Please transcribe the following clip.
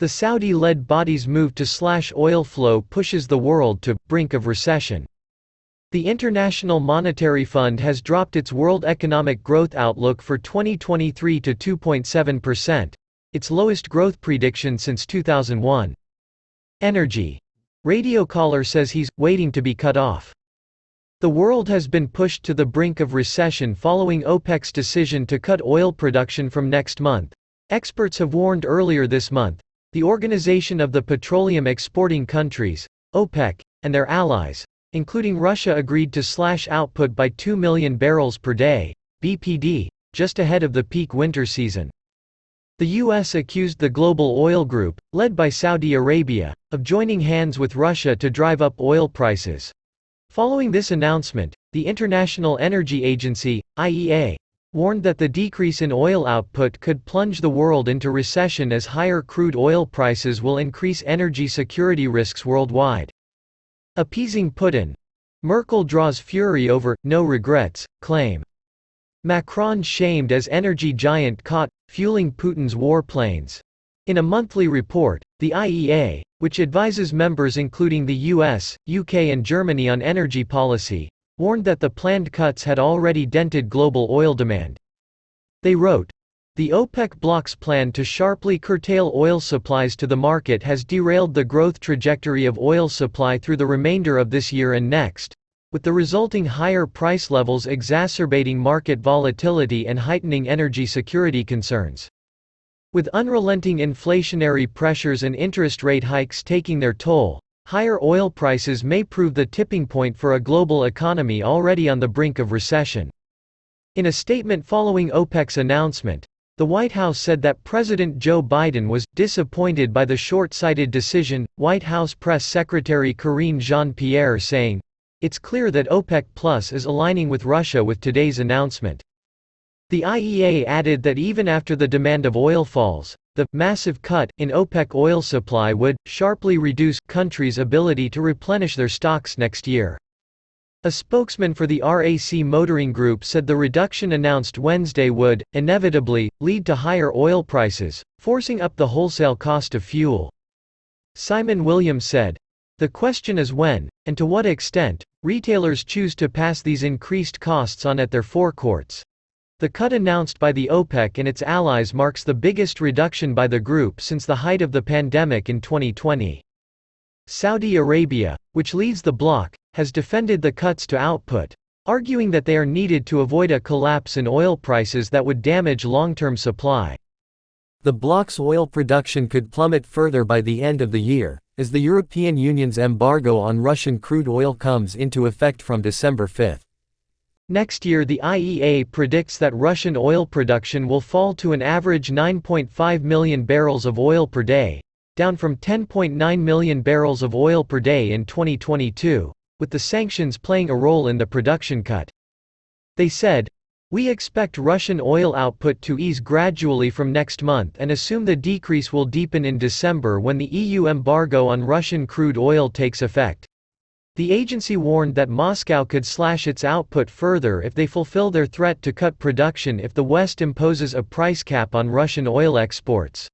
The Saudi-led body's move to slash oil flow pushes the world to brink of recession. The International Monetary Fund has dropped its world economic growth outlook for 2023 to 2.7%, its lowest growth prediction since 2001. Energy. Radio caller says he's waiting to be cut off. The world has been pushed to the brink of recession following OPEC's decision to cut oil production from next month. Experts have warned earlier this month, the Organization of the Petroleum Exporting Countries, OPEC, and their allies, including Russia agreed to slash output by 2 million barrels per day, BPD, just ahead of the peak winter season. The U.S. accused the global oil group, led by Saudi Arabia, of joining hands with Russia to drive up oil prices. Following this announcement, the International Energy Agency, IEA, warned that the decrease in oil output could plunge the world into recession as higher crude oil prices will increase energy security risks worldwide. Appeasing Putin. Merkel draws fury over no regrets claim. Macron shamed as energy giant caught fueling Putin's warplanes. In a monthly report, the IEA, which advises members including the US, UK and Germany on energy policy, warned that the planned cuts had already dented global oil demand. They wrote, the OPEC bloc's plan to sharply curtail oil supplies to the market has derailed the growth trajectory of oil supply through the remainder of this year and next, with the resulting higher price levels exacerbating market volatility and heightening energy security concerns. With unrelenting inflationary pressures and interest rate hikes taking their toll, Higher oil prices may prove the tipping point for a global economy already on the brink of recession. In a statement following OPEC's announcement, the White House said that President Joe Biden was disappointed by the short-sighted decision, White House Press Secretary Karine Jean-Pierre saying, It's clear that OPEC Plus is aligning with Russia with today's announcement. The IEA added that even after the demand of oil falls, the massive cut in OPEC oil supply would sharply reduce countries' ability to replenish their stocks next year. A spokesman for the RAC Motoring Group said the reduction announced Wednesday would, inevitably, lead to higher oil prices, forcing up the wholesale cost of fuel. Simon Williams said, The question is when, and to what extent, retailers choose to pass these increased costs on at their forecourts. The cut announced by the OPEC and its allies marks the biggest reduction by the group since the height of the pandemic in 2020. Saudi Arabia, which leads the bloc, has defended the cuts to output, arguing that they are needed to avoid a collapse in oil prices that would damage long-term supply. The bloc's oil production could plummet further by the end of the year, as the European Union's embargo on Russian crude oil comes into effect from December 5. Next year the IEA predicts that Russian oil production will fall to an average 9.5 million barrels of oil per day, down from 10.9 million barrels of oil per day in 2022, with the sanctions playing a role in the production cut. They said, we expect Russian oil output to ease gradually from next month and assume the decrease will deepen in December when the EU embargo on Russian crude oil takes effect. The agency warned that Moscow could slash its output further if they fulfill their threat to cut production if the West imposes a price cap on Russian oil exports.